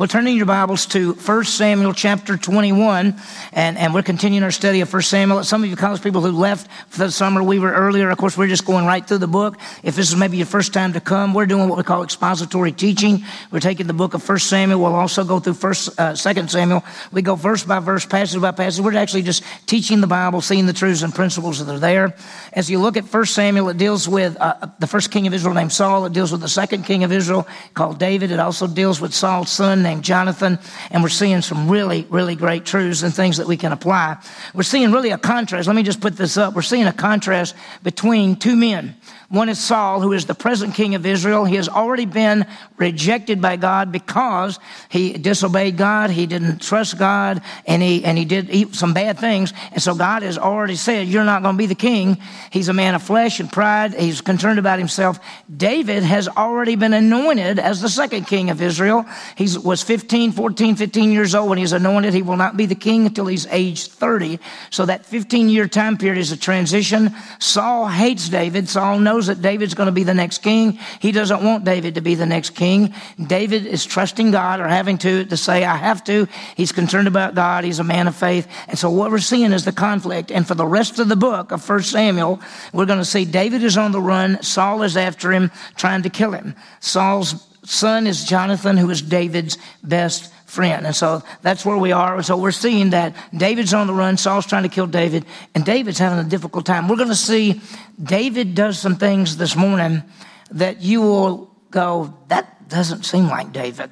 Well, turning your Bibles to 1 Samuel chapter 21, and, and we're continuing our study of 1 Samuel. Some of you college people who left for the summer, we were earlier. Of course, we're just going right through the book. If this is maybe your first time to come, we're doing what we call expository teaching. We're taking the book of 1 Samuel. We'll also go through 1st, uh, 2nd Samuel. We go verse by verse, passage by passage. We're actually just teaching the Bible, seeing the truths and principles that are there. As you look at 1 Samuel, it deals with uh, the first king of Israel named Saul. It deals with the second king of Israel called David. It also deals with Saul's son named Jonathan and we're seeing some really, really great truths and things that we can apply. We're seeing really a contrast. Let me just put this up. We're seeing a contrast between two men. One is Saul, who is the present king of Israel. He has already been rejected by God because he disobeyed God. He didn't trust God and he, and he did some bad things. And so God has already said, you're not going to be the king. He's a man of flesh and pride. He's concerned about himself. David has already been anointed as the second king of Israel. He was 15, 14, 15 years old when he's anointed. He will not be the king until he's age 30. So that 15 year time period is a transition. Saul hates David. Saul knows knows that David's going to be the next king. He doesn't want David to be the next king. David is trusting God or having to, to say, I have to. He's concerned about God. He's a man of faith. And so what we're seeing is the conflict. And for the rest of the book of 1 Samuel, we're going to see David is on the run. Saul is after him, trying to kill him. Saul's son is Jonathan, who is David's best friend. And so that's where we are. So we're seeing that David's on the run, Saul's trying to kill David, and David's having a difficult time. We're going to see David does some things this morning that you will go, that doesn't seem like David.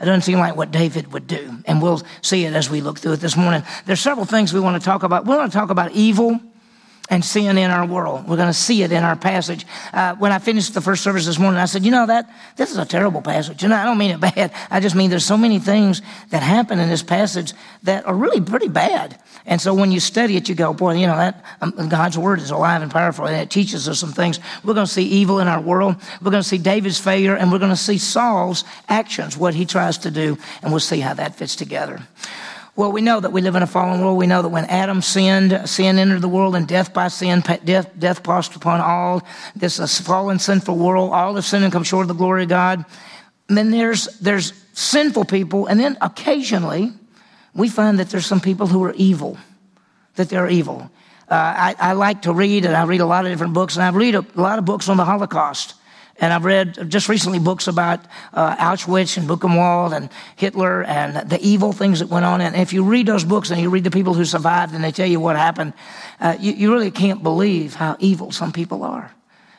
It doesn't seem like what David would do. And we'll see it as we look through it this morning. There's several things we want to talk about. We want to talk about evil and sin in our world. We're going to see it in our passage. Uh, when I finished the first service this morning, I said, you know, that, this is a terrible passage. And I don't mean it bad. I just mean there's so many things that happen in this passage that are really pretty bad. And so when you study it, you go, boy, you know, that um, God's word is alive and powerful and it teaches us some things. We're going to see evil in our world. We're going to see David's failure and we're going to see Saul's actions, what he tries to do. And we'll see how that fits together. Well, we know that we live in a fallen world. We know that when Adam sinned, sin entered the world, and death by sin, death, death passed upon all. This is a fallen, sinful world. All have sinned and come short of the glory of God. And then there's there's sinful people, and then occasionally we find that there's some people who are evil, that they're evil. Uh, I, I, like to read, and I read a lot of different books, and I read a, a lot of books on the Holocaust. And I've read just recently books about uh, Auschwitz and Buchenwald and Hitler and the evil things that went on. And if you read those books and you read the people who survived and they tell you what happened, uh, you, you really can't believe how evil some people are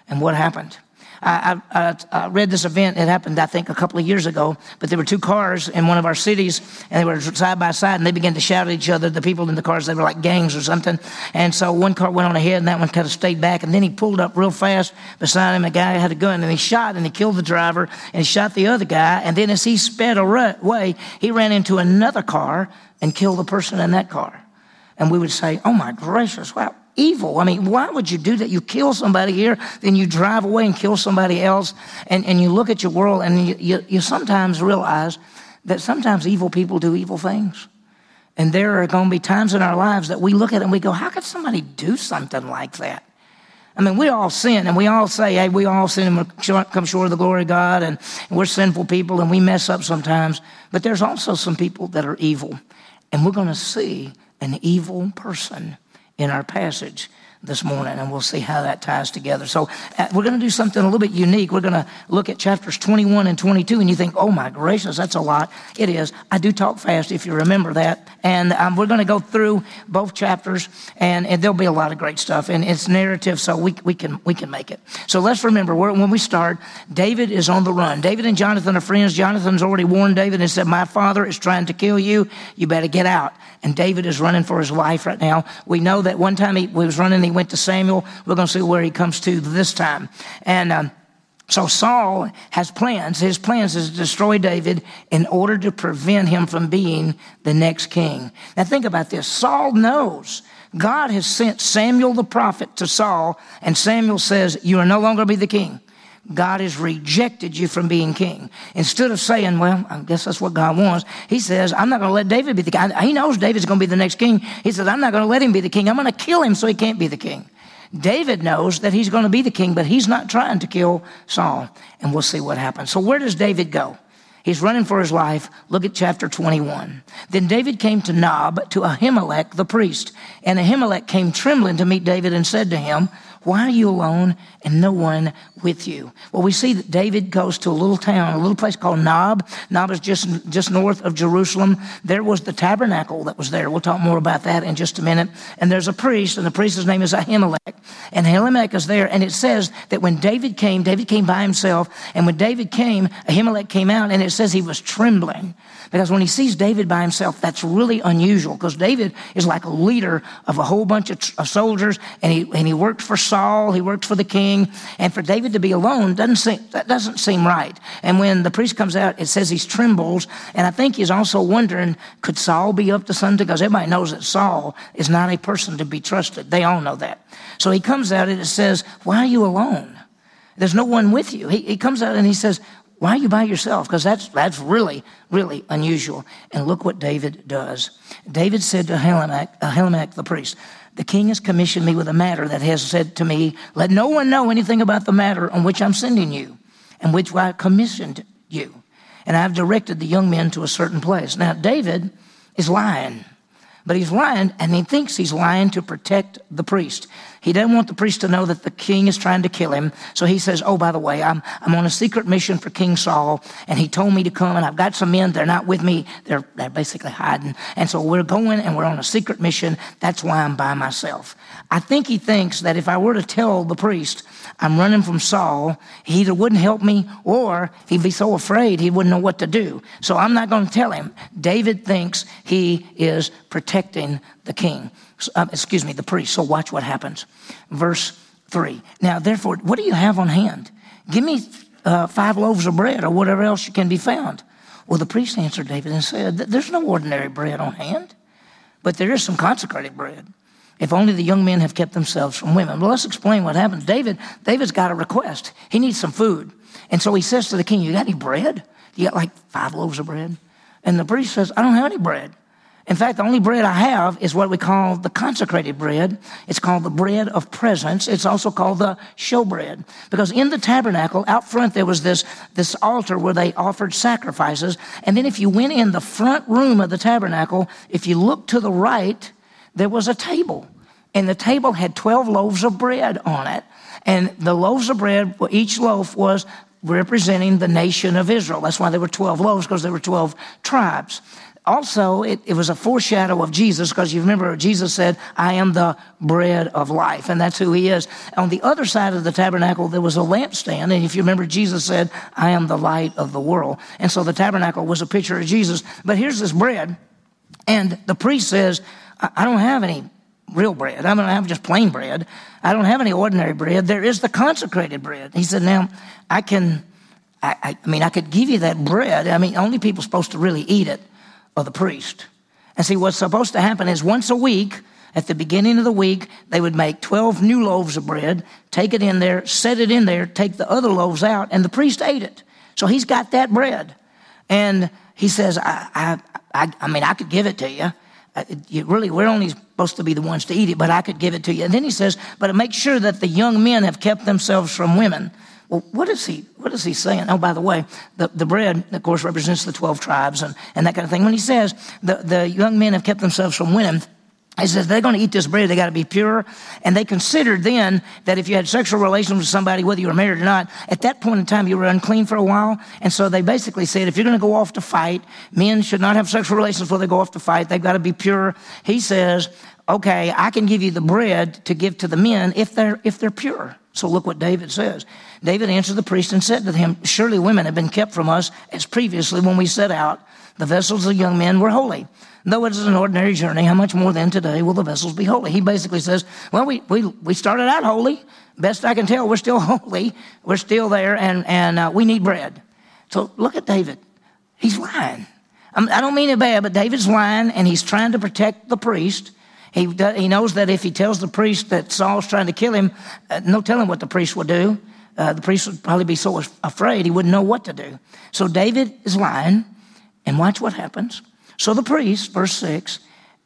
and what happened. I, I, I, read this event. It happened, I think, a couple of years ago. But there were two cars in one of our cities, and they were side by side, and they began to shout at each other. The people in the cars, they were like gangs or something. And so one car went on ahead, and that one kind of stayed back. And then he pulled up real fast beside him. A guy had a gun, and he shot, and he killed the driver, and he shot the other guy. And then as he sped away, he ran into another car and killed the person in that car. And we would say, "Oh my gracious! Wow." Evil. I mean, why would you do that? You kill somebody here, then you drive away and kill somebody else, and, and you look at your world and you, you, you sometimes realize that sometimes evil people do evil things. And there are going to be times in our lives that we look at it and we go, how could somebody do something like that? I mean, we all sin and we all say, hey, we all sin and come short of the glory of God and we're sinful people and we mess up sometimes. But there's also some people that are evil. And we're going to see an evil person in our passage this morning, and we'll see how that ties together. So, uh, we're going to do something a little bit unique. We're going to look at chapters 21 and 22, and you think, oh my gracious, that's a lot. It is. I do talk fast, if you remember that. And um, we're going to go through both chapters, and, and, there'll be a lot of great stuff. And it's narrative, so we, we, can, we can make it. So, let's remember when we start, David is on the run. David and Jonathan are friends. Jonathan's already warned David and said, My father is trying to kill you. You better get out. And David is running for his life right now. We know that one time he was running, he went to Samuel. We're going to see where he comes to this time. And um, so Saul has plans. His plans is to destroy David in order to prevent him from being the next king. Now think about this. Saul knows God has sent Samuel the prophet to Saul, and Samuel says, You are no longer be the king. God has rejected you from being king. Instead of saying, well, I guess that's what God wants, he says, I'm not going to let David be the king. He knows David's going to be the next king. He says, I'm not going to let him be the king. I'm going to kill him so he can't be the king. David knows that he's going to be the king, but he's not trying to kill Saul. And we'll see what happens. So where does David go? He's running for his life. Look at chapter 21. Then David came to Nob to Ahimelech the priest. And Ahimelech came trembling to meet David and said to him, why are you alone and no one with you? Well, we see that David goes to a little town, a little place called Nob. Nob is just, just north of Jerusalem. There was the tabernacle that was there. We'll talk more about that in just a minute. And there's a priest, and the priest's name is Ahimelech. And Ahimelech is there. And it says that when David came, David came by himself. And when David came, Ahimelech came out, and it says he was trembling. Because when he sees David by himself, that's really unusual because David is like a leader of a whole bunch of, of, soldiers and he, and he worked for Saul, he worked for the king. And for David to be alone doesn't seem, that doesn't seem right. And when the priest comes out, it says he trembles. And I think he's also wondering, could Saul be up to something? Because everybody knows that Saul is not a person to be trusted. They all know that. So he comes out and it says, why are you alone? There's no one with you. He, he comes out and he says, why are you by yourself? Because that's, that's really, really unusual. And look what David does. David said to Ahimelech, Ahimelech uh, the priest, the king has commissioned me with a matter that has said to me, let no one know anything about the matter on which I'm sending you and which I commissioned you. And I've directed the young men to a certain place. Now, David is lying. But he's lying, and he thinks he's lying to protect the priest. He doesn't want the priest to know that the king is trying to kill him. So he says, Oh, by the way, I'm, I'm on a secret mission for King Saul, and he told me to come, and I've got some men. They're not with me. They're, they're basically hiding. And so we're going, and we're on a secret mission. That's why I'm by myself. I think he thinks that if I were to tell the priest I'm running from Saul, he either wouldn't help me or he'd be so afraid he wouldn't know what to do. So I'm not going to tell him. David thinks he is protecting the king, uh, excuse me, the priest. So watch what happens. Verse 3. Now, therefore, what do you have on hand? Give me uh, five loaves of bread or whatever else can be found. Well, the priest answered David and said, There's no ordinary bread on hand, but there is some consecrated bread. If only the young men have kept themselves from women. Well, let's explain what happens. David, David's got a request. He needs some food. And so he says to the king, You got any bread? You got like five loaves of bread? And the priest says, I don't have any bread. In fact, the only bread I have is what we call the consecrated bread. It's called the bread of presence. It's also called the showbread. Because in the tabernacle, out front, there was this, this altar where they offered sacrifices. And then if you went in the front room of the tabernacle, if you looked to the right, there was a table. And the table had 12 loaves of bread on it. And the loaves of bread, each loaf was representing the nation of Israel. That's why there were 12 loaves, because there were 12 tribes. Also, it, it was a foreshadow of Jesus, because you remember Jesus said, I am the bread of life, and that's who he is. On the other side of the tabernacle, there was a lampstand, and if you remember, Jesus said, I am the light of the world. And so the tabernacle was a picture of Jesus. But here's this bread, and the priest says, I don't have any real bread. I don't have just plain bread. I don't have any ordinary bread. There is the consecrated bread. He said, Now, I can, I, I mean, I could give you that bread. I mean, only people supposed to really eat it are the priest. And see, what's supposed to happen is once a week, at the beginning of the week, they would make 12 new loaves of bread, take it in there, set it in there, take the other loaves out, and the priest ate it. So he's got that bread. And he says, I, I, I, I mean, I could give it to you Uh, you really, we're only supposed to be the ones to eat it, but I could give it to you. And then he says, but make sure that the young men have kept themselves from women. Well, what is he, what is he saying? Oh, by the way, the, the bread, of course, represents the 12 tribes and, and that kind of thing. When he says the, the young men have kept themselves from women, he says they're going to eat this bread, they got to be pure. And they considered then that if you had sexual relations with somebody, whether you were married or not, at that point in time you were unclean for a while. And so they basically said if you're going to go off to fight, men should not have sexual relations before they go off to fight. They've got to be pure. He says, okay, I can give you the bread to give to the men if they're, if they're pure. So look what David says. David answered the priest and said to him, Surely women have been kept from us as previously when we set out. The vessels of young men were holy. Though it is an ordinary journey, how much more then today will the vessels be holy? He basically says, well, we, we, we started out holy. Best I can tell, we're still holy. We're still there, and, and uh, we need bread. So look at David. He's lying. I don't mean it bad, but David's lying, and he's trying to protect the priest. He, he knows that if he tells the priest that Saul's trying to kill him, uh, no telling what the priest would do. Uh, the priest would probably be so afraid he wouldn't know what to do. So David is lying, and watch what happens. So the priest, verse 6,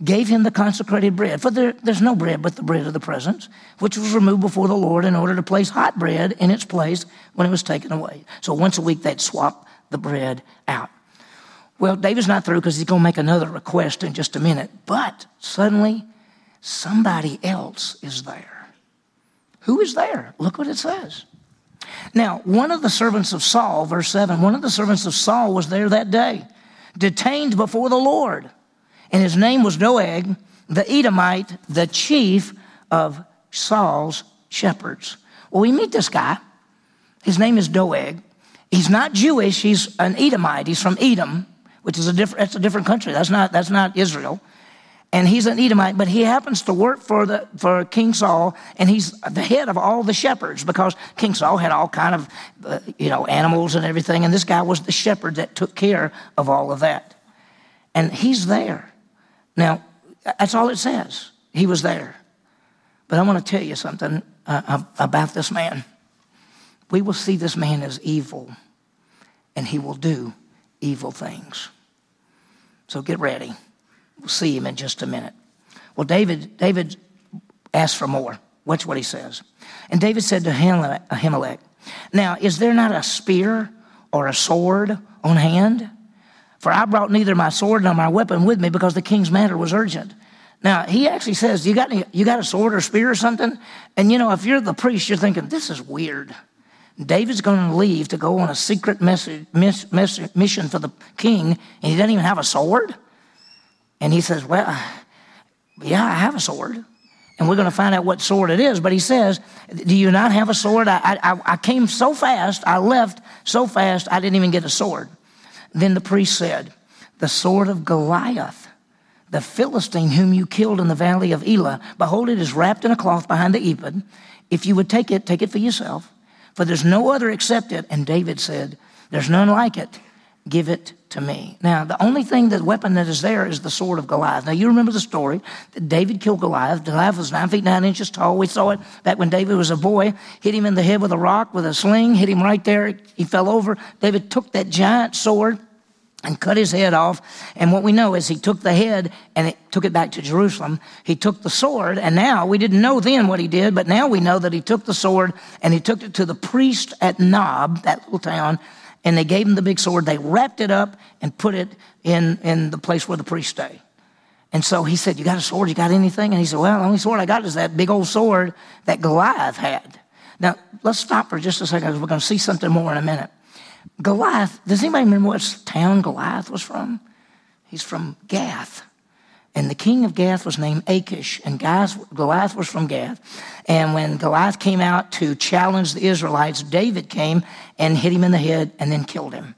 gave him the consecrated bread. For there, there's no bread but the bread of the presence, which was removed before the Lord in order to place hot bread in its place when it was taken away. So once a week they'd swap the bread out. Well, David's not through because he's going to make another request in just a minute. But suddenly, somebody else is there. Who is there? Look what it says. Now, one of the servants of Saul, verse 7, one of the servants of Saul was there that day, detained before the Lord. And his name was Doeg, the Edomite, the chief of Saul's shepherds. Well, we meet this guy. His name is Doeg. He's not Jewish, he's an Edomite. He's from Edom, which is a different, that's a different country. That's not, that's not Israel and he's an Edomite, but he happens to work for the for King Saul, and he's the head of all the shepherds because King Saul had all kind of uh, you know animals and everything, and this guy was the shepherd that took care of all of that, and he's there. Now, that's all it says. He was there, but I want to tell you something uh, about this man. We will see this man as evil, and he will do evil things. So get ready. We'll see him in just a minute. Well, David, David asked for more. Watch what he says. And David said to Ahimelech, Now, is there not a spear or a sword on hand? For I brought neither my sword nor my weapon with me because the king's matter was urgent. Now, he actually says, you got, any, you got a sword or spear or something? And you know, if you're the priest, you're thinking, this is weird. David's going to leave to go on a secret message, miss, miss, mission for the king, and he doesn't even have a sword? And he says, Well, yeah, I have a sword. And we're going to find out what sword it is. But he says, Do you not have a sword? I, I, I came so fast, I left so fast, I didn't even get a sword. Then the priest said, The sword of Goliath, the Philistine whom you killed in the valley of Elah, behold, it is wrapped in a cloth behind the ephod. If you would take it, take it for yourself. For there's no other except it. And David said, There's none like it give it to me. Now, the only thing, the weapon that is there is the sword of Goliath. Now, you remember the story that David killed Goliath. Goliath was nine feet nine inches tall. We saw it back when David was a boy. Hit him in the head with a rock, with a sling, hit him right there. He fell over. David took that giant sword and cut his head off. And what we know is he took the head and it took it back to Jerusalem. He took the sword, and now we didn't know then what he did, but now we know that he took the sword and he took it to the priest at Nob, that little town, and they gave him the big sword. They wrapped it up and put it in, in the place where the priests stay. And so he said, You got a sword? You got anything? And he said, Well, the only sword I got is that big old sword that Goliath had. Now, let's stop for just a second because we're going to see something more in a minute. Goliath, does anybody remember what town Goliath was from? He's from Gath. And the king of Gath was named Achish, and Goliath was from Gath. And when Goliath came out to challenge the Israelites, David came and hit him in the head and then killed him.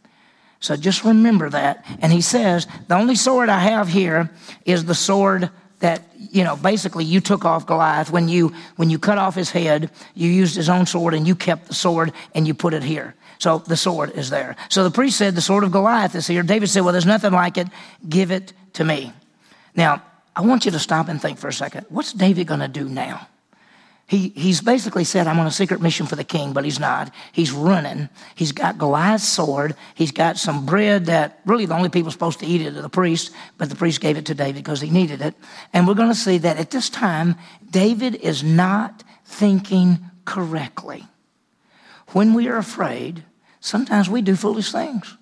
So just remember that. And he says, The only sword I have here is the sword that you know basically you took off goliath when you when you cut off his head you used his own sword and you kept the sword and you put it here so the sword is there so the priest said the sword of goliath is here david said well there's nothing like it give it to me now, I want you to stop and think for a second. What's David going to do now? He, he's basically said, I'm on a secret mission for the king, but he's not. He's running. He's got Goliath's sword. He's got some bread that really the only people supposed to eat it are the priest, but the priest gave it to David because he needed it. And we're going to see that at this time, David is not thinking correctly. When we are afraid, sometimes we do foolish things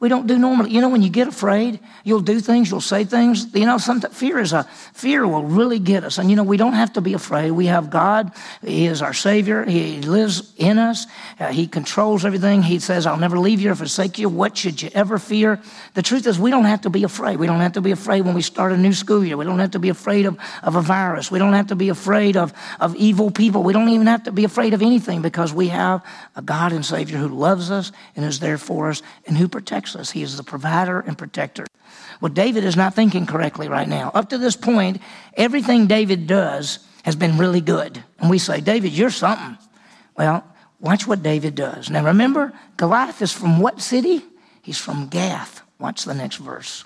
we don't do normally. You know, when you get afraid, you'll do things, you'll say things. You know, sometimes fear is a fear will really get us. And you know, we don't have to be afraid. We have God. He is our Savior. He lives in us. Uh, he controls everything. He says, "I'll never leave you or forsake you." What should you ever fear? The truth is, we don't have to be afraid. We don't have to be afraid when we start a new school year. We don't have to be afraid of, of a virus. We don't have to be afraid of, of evil people. We don't even have to be afraid of anything because we have a God and Savior who loves us and is there for us and who protects protects us. He is the provider and protector. Well, David is not thinking correctly right now. Up to this point, everything David does has been really good. And we say, David, you're something. Well, watch what David does. Now remember, Goliath is from what city? He's from Gath. Watch the next verse.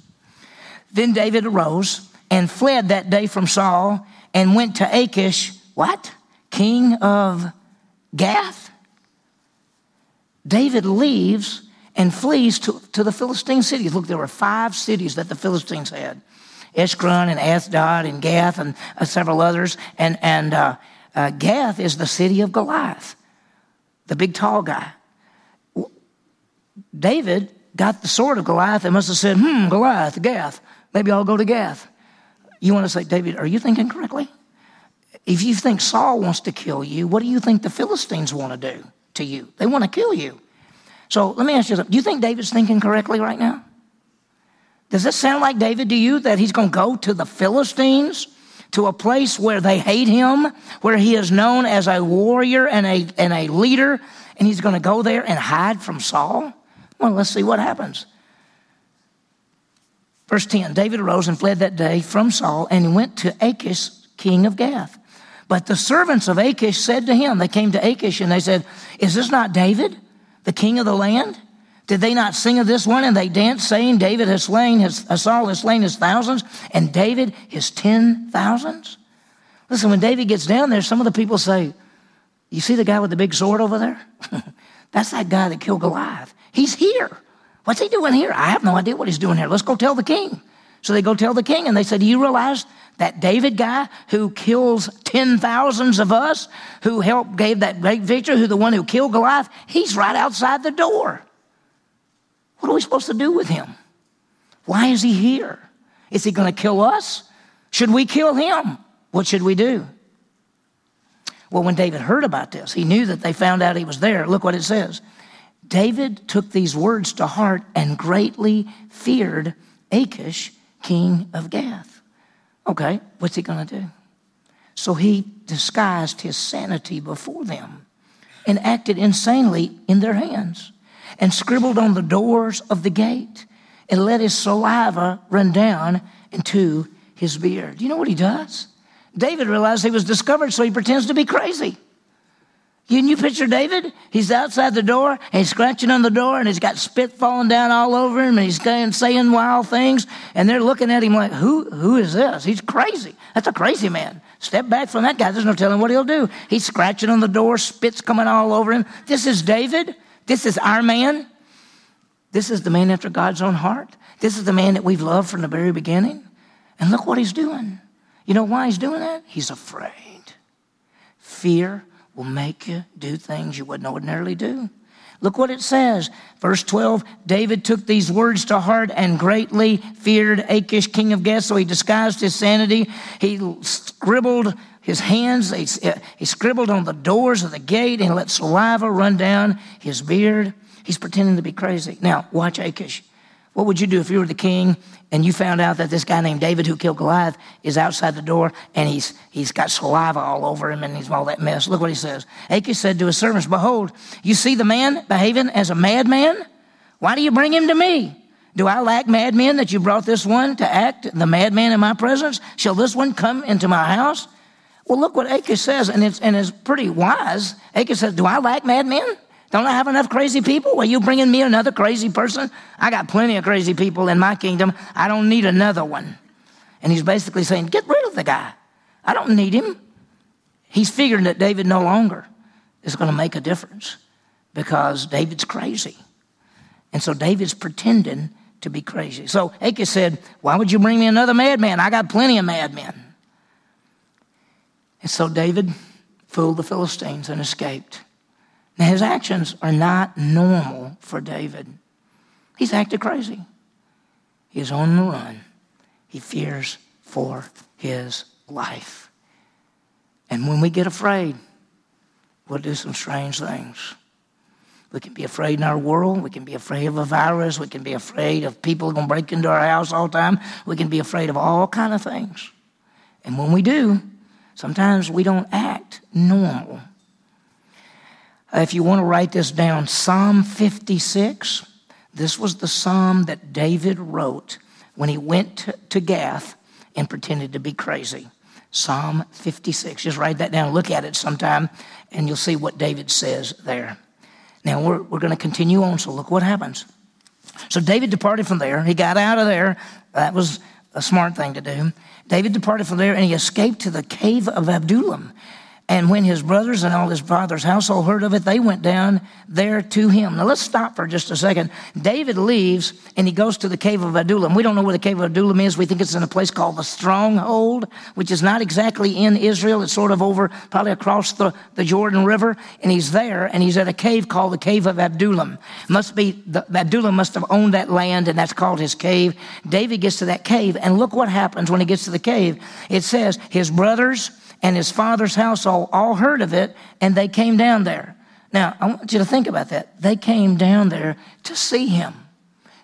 Then David arose and fled that day from Saul and went to Achish, what? King of Gath? David leaves and flees to, to the Philistine cities. Look, there were five cities that the Philistines had Ekron and Ashdod and Gath and uh, several others. And, and uh, uh, Gath is the city of Goliath, the big tall guy. David got the sword of Goliath. They must have said, hmm, Goliath, Gath. Maybe I'll go to Gath. You want to say, David, are you thinking correctly? If you think Saul wants to kill you, what do you think the Philistines want to do to you? They want to kill you. So let me ask you something. Do you think David's thinking correctly right now? Does this sound like David to you that he's going to go to the Philistines, to a place where they hate him, where he is known as a warrior and a, and a leader, and he's going to go there and hide from Saul? Well, let's see what happens. Verse 10 David arose and fled that day from Saul and went to Achish, king of Gath. But the servants of Achish said to him, they came to Achish and they said, Is this not David, the king of the land? Did they not sing of this one? And they danced, saying, David has slain his, Saul has slain his thousands, and David his ten thousands. Listen, when David gets down there, some of the people say, You see the guy with the big sword over there? That's that guy that killed Goliath. He's here. What's he doing here? I have no idea what he's doing here. Let's go tell the king. So they go tell the king, and they said, Do you realize that David guy who kills ten thousands of us, who helped, gave that great victory, who the one who killed Goliath, he's right outside the door. What are we supposed to do with him? Why is he here? Is he going to kill us? Should we kill him? What should we do? Well, when David heard about this, he knew that they found out he was there. Look what it says. David took these words to heart and greatly feared Achish, king of Gath. Okay, what's he going to do? So he disguised his sanity before them and acted insanely in their hands and scribbled on the doors of the gate and let his saliva run down into his beard. You know what he does? David realized he was discovered, so he pretends to be crazy. Can you picture David? He's outside the door and he's scratching on the door and he's got spit falling down all over him and he's saying wild things and they're looking at him like, who, who is this? He's crazy. That's a crazy man. Step back from that guy. There's no telling what he'll do. He's scratching on the door, spit's coming all over him. This is David. This is our man. This is the man after God's own heart. This is the man that we've loved from the very beginning. And look what he's doing. You know why he's doing that? He's afraid. Fear will make you do things you wouldn't ordinarily do. Look what it says. Verse 12 David took these words to heart and greatly feared Achish, king of Gath, so he disguised his sanity. He scribbled his hands, he, he scribbled on the doors of the gate and let saliva run down his beard. He's pretending to be crazy. Now, watch Achish. What would you do if you were the king and you found out that this guy named David who killed Goliath is outside the door and he's, he's got saliva all over him and he's all that mess? Look what he says. Achish said to his servants, Behold, you see the man behaving as a madman? Why do you bring him to me? Do I lack madmen that you brought this one to act the madman in my presence? Shall this one come into my house? Well, look what Achish says, and it's, and it's pretty wise. Achish says, Do I lack madmen? Don't I have enough crazy people? Are you bringing me another crazy person? I got plenty of crazy people in my kingdom. I don't need another one. And he's basically saying, Get rid of the guy. I don't need him. He's figuring that David no longer is going to make a difference because David's crazy. And so David's pretending to be crazy. So Achish said, Why would you bring me another madman? I got plenty of madmen. And so David fooled the Philistines and escaped. Now, his actions are not normal for David. He's acted crazy. He is on the run. He fears for his life. And when we get afraid, we'll do some strange things. We can be afraid in our world. We can be afraid of a virus. We can be afraid of people going to break into our house all the time. We can be afraid of all kind of things. And when we do, sometimes we don't act normal. Uh, if you want to write this down, Psalm 56, this was the psalm that David wrote when he went to Gath and pretended to be crazy. Psalm 56. Just write that down, look at it sometime, and you'll see what David says there. Now, we're, we're going to continue on, so look what happens. So, David departed from there. He got out of there. That was a smart thing to do. David departed from there and he escaped to the cave of Adullam And when his brothers and all his father's household heard of it, they went down there to him. Now let's stop for just a second. David leaves and he goes to the cave of Adullam. We don't know where the cave of Adullam is. We think it's in a place called the Stronghold, which is not exactly in Israel. It's sort of over, probably across the, the Jordan River. And he's there and he's at a cave called the cave of Adullam. Must be, the, Adullam must have owned that land and that's called his cave. David gets to that cave and look what happens when he gets to the cave. It says his brothers, and his father's household all heard of it and they came down there. Now, I want you to think about that. They came down there to see him.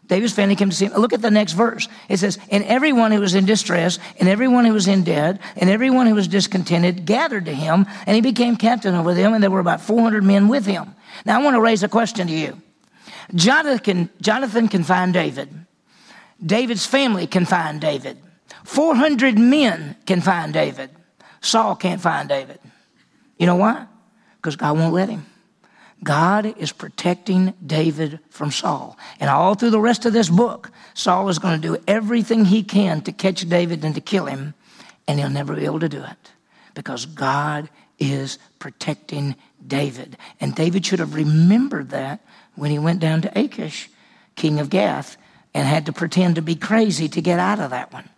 David's family came to see him. Look at the next verse. It says, And everyone who was in distress, and everyone who was in debt, and everyone who was discontented gathered to him, and he became captain over them, and there were about 400 men with him. Now, I want to raise a question to you. Jonathan, Jonathan can find David. David's family can find David. 400 men can find David. Saul can't find David. You know why? Because God won't let him. God is protecting David from Saul. And all through the rest of this book, Saul is going to do everything he can to catch David and to kill him, and he'll never be able to do it because God is protecting David. And David should have remembered that when he went down to Achish, king of Gath, and had to pretend to be crazy to get out of that one.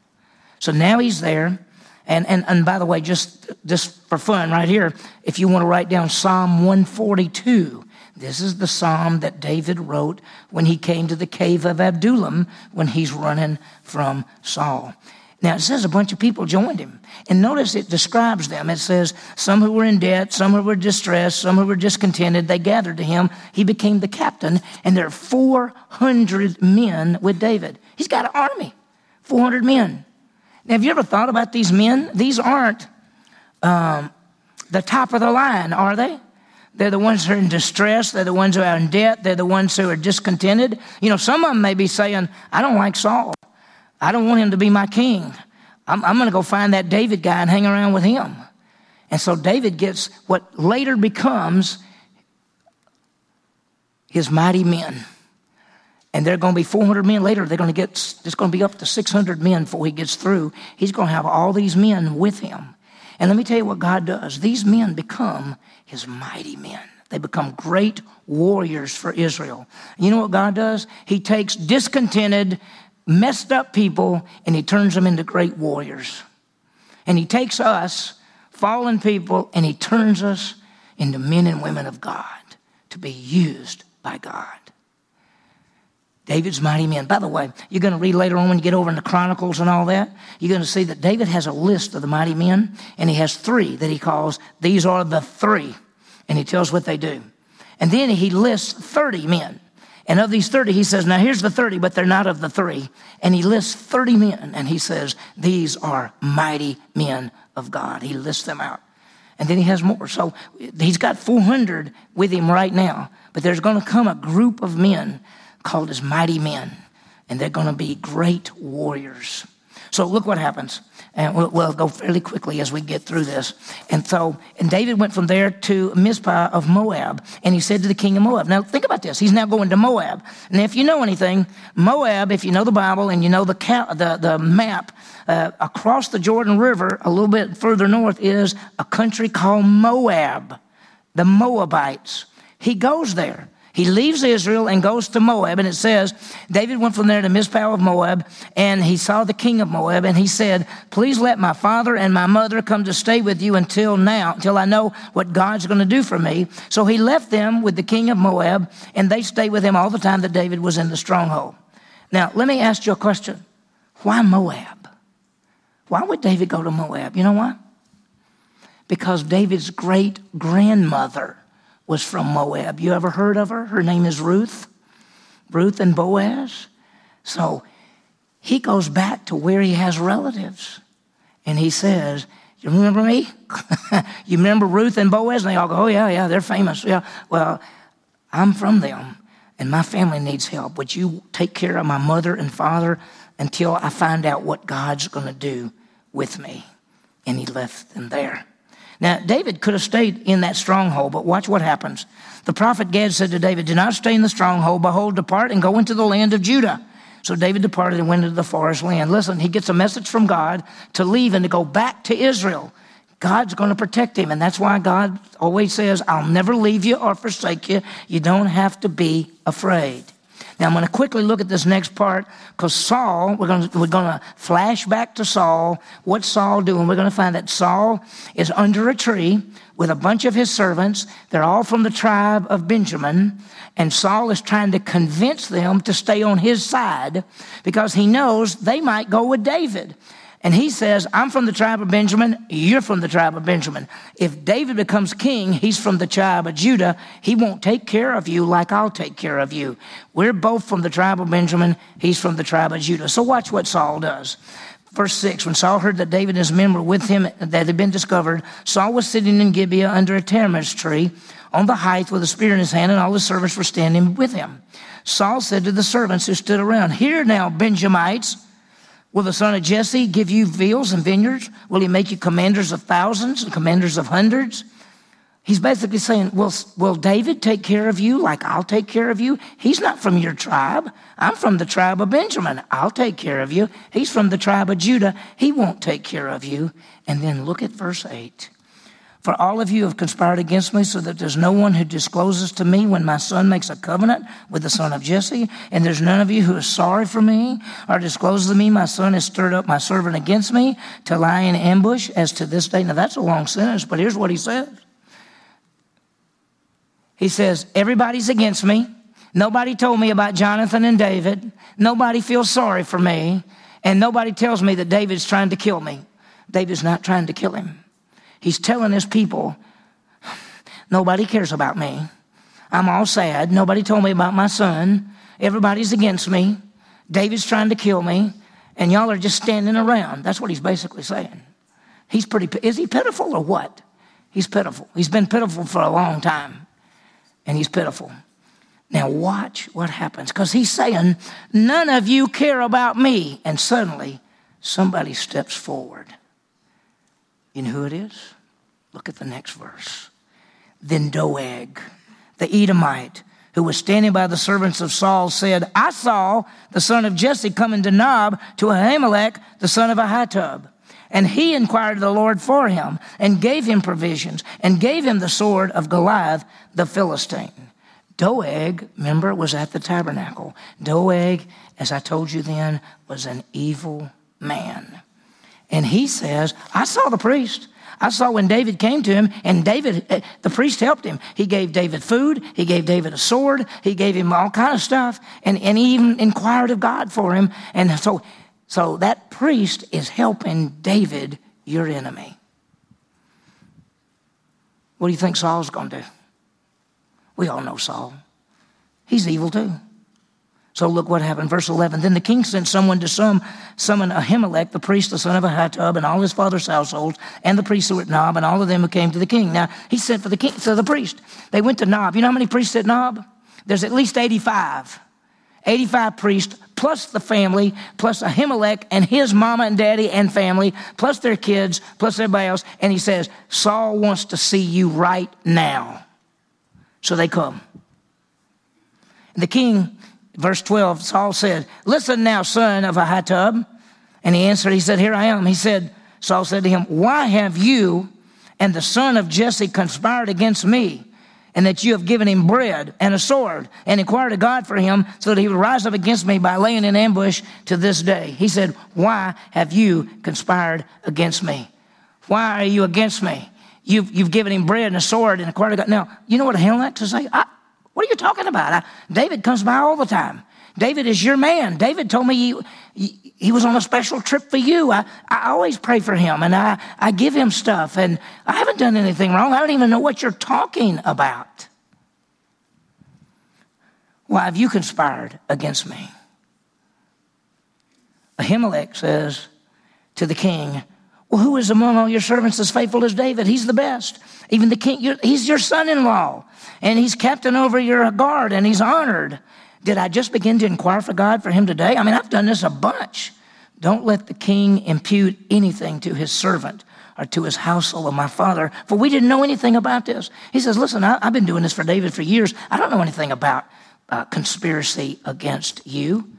So now he's there. And, and, and by the way, just, just for fun, right here, if you want to write down Psalm 142, this is the psalm that David wrote when he came to the cave of Adullam when he's running from Saul. Now it says a bunch of people joined him. And notice it describes them. It says some who were in debt, some who were distressed, some who were discontented, they gathered to him. He became the captain, and there are 400 men with David. He's got an army, 400 men. Now, have you ever thought about these men? These aren't um, the top of the line, are they? They're the ones who are in distress. They're the ones who are in debt. They're the ones who are discontented. You know, some of them may be saying, I don't like Saul. I don't want him to be my king. I'm, I'm going to go find that David guy and hang around with him. And so David gets what later becomes his mighty men. And they're going to be 400 men later. They're going to get, it's going to be up to 600 men before he gets through. He's going to have all these men with him. And let me tell you what God does. These men become his mighty men. They become great warriors for Israel. You know what God does? He takes discontented, messed up people and he turns them into great warriors. And he takes us, fallen people, and he turns us into men and women of God to be used by God. David's mighty men. By the way, you're going to read later on when you get over in the Chronicles and all that, you're going to see that David has a list of the mighty men, and he has three that he calls, these are the three. And he tells what they do. And then he lists 30 men. And of these 30, he says, now here's the 30, but they're not of the three. And he lists 30 men, and he says, these are mighty men of God. He lists them out. And then he has more. So he's got 400 with him right now. But there's going to come a group of men called as mighty men, and they're going to be great warriors. So look what happens. And we'll, we'll, go fairly quickly as we get through this. And so, and David went from there to Mizpah of Moab, and he said to the king of Moab, Now think about this. He's now going to Moab. And if you know anything, Moab, if you know the Bible and you know the, the, the map, uh, across the Jordan River, a little bit further north, is a country called Moab, the Moabites. He goes there. He leaves Israel and goes to Moab, and it says David went from there to Mizpah of Moab, and he saw the king of Moab, and he said, Please let my father and my mother come to stay with you until now, until I know what God's going to do for me. So he left them with the king of Moab, and they stayed with him all the time that David was in the stronghold. Now, let me ask you a question Why Moab? Why would David go to Moab? You know why? Because David's great grandmother was from Moab. You ever heard of her? Her name is Ruth. Ruth and Boaz. So he goes back to where he has relatives. And he says, You remember me? you remember Ruth and Boaz? And they all go, Oh, yeah, yeah, they're famous. Yeah. Well, I'm from them, and my family needs help. Would you take care of my mother and father until I find out what God's going to do with me? And he left them there. Now, David could have stayed in that stronghold, but watch what happens. The prophet Gad said to David, Do not stay in the stronghold. Behold, depart and go into the land of Judah. So David departed and went into the forest land. Listen, he gets a message from God to leave and to go back to Israel. God's going to protect him. And that's why God always says, I'll never leave you or forsake you. You don't have to be afraid. Now, I'm going to quickly look at this next part because Saul, we're going, to, we're going to flash back to Saul. What's Saul doing? We're going to find that Saul is under a tree with a bunch of his servants. They're all from the tribe of Benjamin. And Saul is trying to convince them to stay on his side because he knows they might go with David. And he says, I'm from the tribe of Benjamin, you're from the tribe of Benjamin. If David becomes king, he's from the tribe of Judah. He won't take care of you like I'll take care of you. We're both from the tribe of Benjamin, he's from the tribe of Judah. So watch what Saul does. Verse 6 When Saul heard that David and his men were with him, that had been discovered, Saul was sitting in Gibeah under a tamarisk tree on the height with a spear in his hand, and all his servants were standing with him. Saul said to the servants who stood around, Hear now, Benjamites. Will the son of Jesse give you fields and vineyards? Will he make you commanders of thousands and commanders of hundreds? He's basically saying, will, will David take care of you like I'll take care of you? He's not from your tribe. I'm from the tribe of Benjamin. I'll take care of you. He's from the tribe of Judah. He won't take care of you. And then look at verse 8. For all of you have conspired against me, so that there's no one who discloses to me when my son makes a covenant with the son of Jesse, and there's none of you who is sorry for me or discloses to me my son has stirred up my servant against me to lie in ambush as to this day. Now that's a long sentence, but here's what he says. He says, Everybody's against me. Nobody told me about Jonathan and David. Nobody feels sorry for me. And nobody tells me that David's trying to kill me. David's not trying to kill him. He's telling his people, nobody cares about me. I'm all sad. Nobody told me about my son. Everybody's against me. David's trying to kill me. And y'all are just standing around. That's what he's basically saying. He's pretty, is he pitiful or what? He's pitiful. He's been pitiful for a long time. And he's pitiful. Now watch what happens. Because he's saying, none of you care about me. And suddenly somebody steps forward. You know who it is? Look at the next verse. Then Doeg, the Edomite, who was standing by the servants of Saul, said, I saw the son of Jesse coming to Nob to Ahimelech, the son of Ahitub. And he inquired of the Lord for him and gave him provisions and gave him the sword of Goliath the Philistine. Doeg, remember, was at the tabernacle. Doeg, as I told you then, was an evil man. And he says, I saw the priest. I saw when David came to him, and David, eh, the priest helped him. He gave David food. He gave David a sword. He gave him all kind of stuff, and, and he even inquired of God for him. And so, so that priest is helping David, your enemy. What do you think Saul's going to do? We all know Saul. He's evil too. So look what happened. Verse 11. Then the king sent someone to some, summon Ahimelech, the priest, the son of Ahitub, and all his father's household, and the priests who were at Nob, and all of them who came to the king. Now, he sent for the king, so the priest. They went to Nob. You know how many priests at Nob? There's at least 85. 85 priests, plus the family, plus Ahimelech and his mama and daddy and family, plus their kids, plus everybody else. And he says, Saul wants to see you right now. So they come. And the king verse 12, Saul said, Listen now, son of Ahitub. And he answered, He said, Here I am. He said, Saul said to him, Why have you and the son of Jesse conspired against me? And that you have given him bread and a sword and inquired of God for him so that he would rise up against me by laying in ambush to this day. He said, Why have you conspired against me? Why are you against me? You've, you've given him bread and a sword and inquired of God. Now, you know what Ahimelech to say? I, what are you talking about? I, David comes by all the time. David is your man. David told me he, he, was on a special trip for you. I, I always pray for him and I, I give him stuff and I haven't done anything wrong. I don't even know what you're talking about. Why have you conspired against me? Ahimelech says to the king, Well, who is among all your servants as faithful as David? He's the best. Even the king, he's your son in law and he's captain over your guard and he's honored. Did I just begin to inquire for God for him today? I mean, I've done this a bunch. Don't let the king impute anything to his servant or to his household of my father, for we didn't know anything about this. He says, Listen, I, have been doing this for David for years. I don't know anything about uh, conspiracy against you.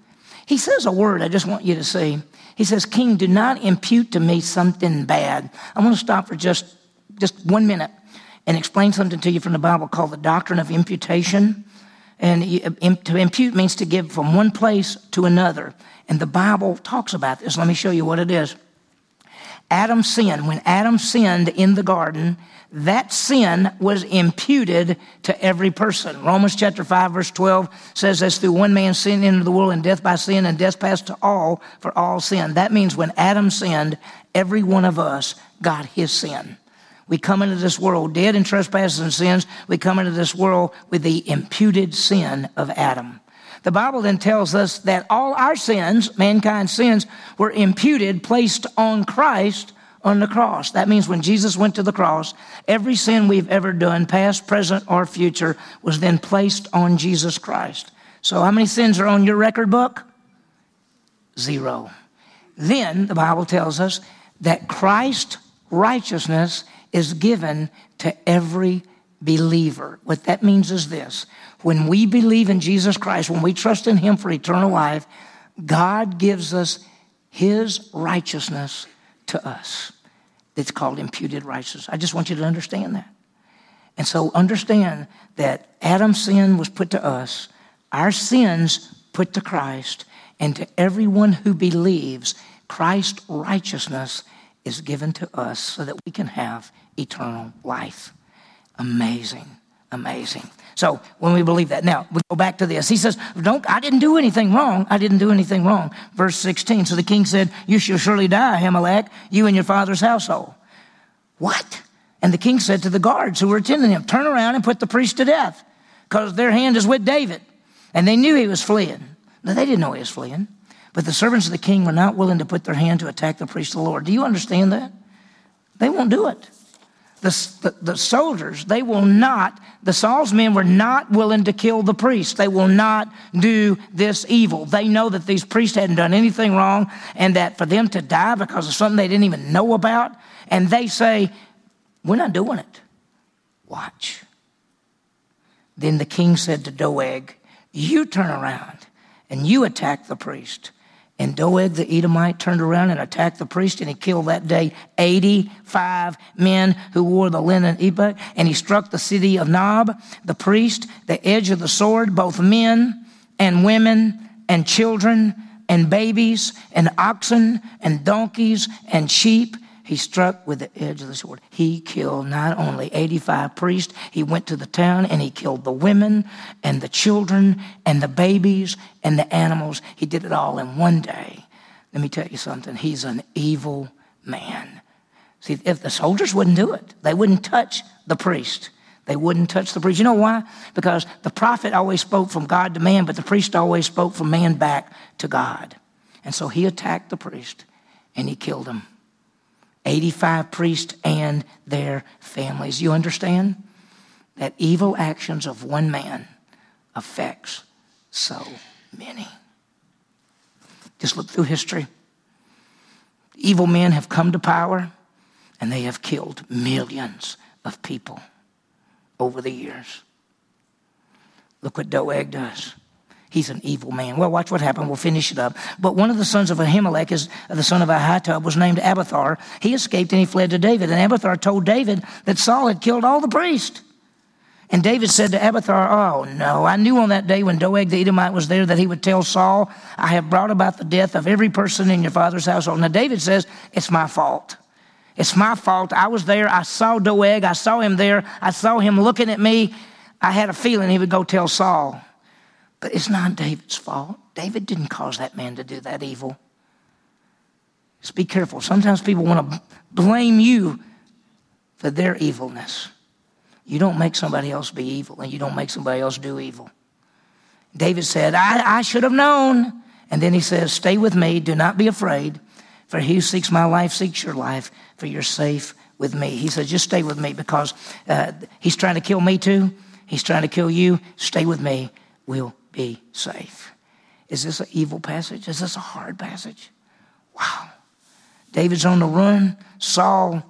He says a word I just want you to see. He says, King, do not impute to me something bad. I want to stop for just, just one minute and explain something to you from the Bible called the doctrine of imputation. And to impute means to give from one place to another. And the Bible talks about this. Let me show you what it is. Adam sinned. When Adam sinned in the garden, that sin was imputed to every person. Romans chapter 5 verse 12 says as through one man sin into the world and death by sin and death passed to all for all sin. That means when Adam sinned, every one of us got his sin. We come into this world dead in trespasses and sins. We come into this world with the imputed sin of Adam. The Bible then tells us that all our sins, mankind's sins, were imputed, placed on Christ on the cross. That means when Jesus went to the cross, every sin we've ever done, past, present, or future, was then placed on Jesus Christ. So, how many sins are on your record book? Zero. Then the Bible tells us that Christ's righteousness is given to every believer. What that means is this when we believe in Jesus Christ, when we trust in Him for eternal life, God gives us His righteousness to us. It's called imputed righteousness. I just want you to understand that. And so understand that Adam's sin was put to us, our sins put to Christ, and to everyone who believes, Christ's righteousness is given to us so that we can have eternal life. Amazing, amazing. So when we believe that, now we go back to this. He says, "Don't. I didn't do anything wrong. I didn't do anything wrong." Verse sixteen. So the king said, "You shall surely die, Ahimelech, you and your father's household." What? And the king said to the guards who were attending him, "Turn around and put the priest to death, because their hand is with David." And they knew he was fleeing. No, they didn't know he was fleeing. But the servants of the king were not willing to put their hand to attack the priest of the Lord. Do you understand that? They won't do it the, the, the, soldiers, they will not, the Saul's men were not willing to kill the priests. They will not do this evil. They know that these priests hadn't done anything wrong and that for them to die because of something they didn't even know about, and they say, We're not doing it. Watch. Then the king said to Doeg, You turn around and you attack the priest. And Doeg the Edomite turned around and attacked the priest, and he killed that day 85 men who wore the linen ephod. And he struck the city of Nob, the priest, the edge of the sword, both men and women and children and babies and oxen and donkeys and sheep he struck with the edge of the sword. He killed not only 85 priests, he went to the town and he killed the women and the children and the babies and the animals. He did it all in one day. Let me tell you something. He's an evil man. See, if the soldiers wouldn't do it, they wouldn't touch the priest. They wouldn't touch the priest. You know why? Because the prophet always spoke from God to man, but the priest always spoke from man back to God. And so he attacked the priest and he killed him. 85 priests and their families. You understand? That evil actions of one man affects so many. Just look through history. Evil men have come to power and they have killed millions of people over the years. Look what Doeg does. He's an evil man. Well, watch what happened. We'll finish it up. But one of the sons of Ahimelech, is uh, the son of Ahitub, was named Abiathar. He escaped and he fled to David. And Abiathar told David that Saul had killed all the priests. And David said to Abiathar, Oh, no, I knew on that day when Doeg the Edomite was there that he would tell Saul, I have brought about the death of every person in your father's household. Now, David says, It's my fault. It's my fault. I was there. I saw Doeg. I saw him there. I saw him looking at me. I had a feeling he would go tell Saul. But it's not David's fault. David didn't cause that man to do that evil. Just be careful. Sometimes people want to blame you for their evilness. You don't make somebody else be evil, and you don't make somebody else do evil. David said, I, I should have known. And then he says, Stay with me, do not be afraid, for he who seeks my life seeks your life, for you're safe with me. He said, Just stay with me because uh, he's trying to kill me too. He's trying to kill you. Stay with me. We'll be safe. Is this an evil passage? Is this a hard passage? Wow. David's on the run. Saul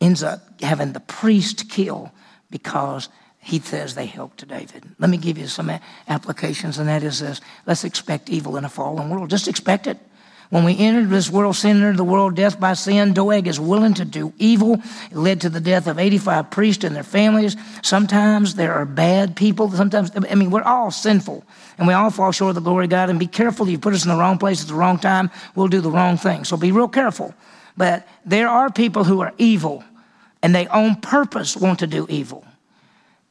ends up having the priest kill because he says they helped David. Let me give you some applications, and that is this. Let's expect evil in a fallen world. Just expect it. When we entered this world, sin entered the world, death by sin. Doeg is willing to do evil. It led to the death of 85 priests and their families. Sometimes there are bad people. Sometimes, I mean, we're all sinful and we all fall short of the glory of God. And be careful you put us in the wrong place at the wrong time, we'll do the wrong thing. So be real careful. But there are people who are evil and they on purpose want to do evil.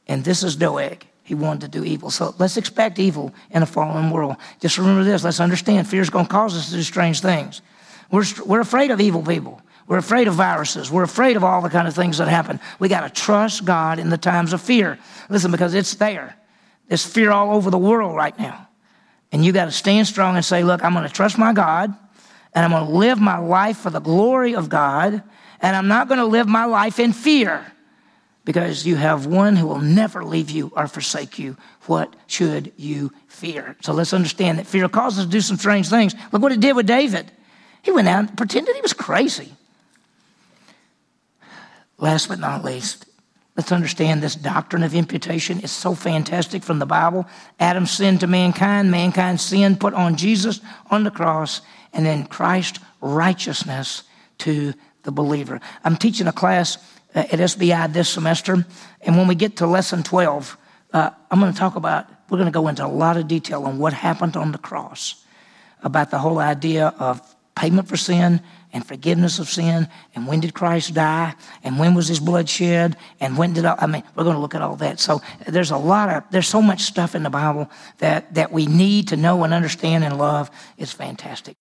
And this is Doeg. He wanted to do evil. So let's expect evil in a fallen world. Just remember this. Let's understand fear is going to cause us to do strange things. We're, we're afraid of evil people. We're afraid of viruses. We're afraid of all the kind of things that happen. We got to trust God in the times of fear. Listen, because it's there. There's fear all over the world right now. And you got to stand strong and say, look, I'm going to trust my God and I'm going to live my life for the glory of God and I'm not going to live my life in fear because you have one who will never leave you or forsake you. What should you fear? So let's understand that fear causes us to do some strange things. Look what it did with David. He went out and pretended he was crazy. Last but not least, let's understand this doctrine of imputation is so fantastic from the Bible. Adam sinned to mankind, mankind sinned, put on Jesus on the cross, and then Christ's righteousness to the believer. I'm teaching a class at SBI this semester. And when we get to lesson 12, uh, I'm going to talk about, we're going to go into a lot of detail on what happened on the cross, about the whole idea of payment for sin and forgiveness of sin, and when did Christ die, and when was his blood shed, and when did, I mean, we're going to look at all that. So there's a lot of, there's so much stuff in the Bible that, that we need to know and understand and love. It's fantastic.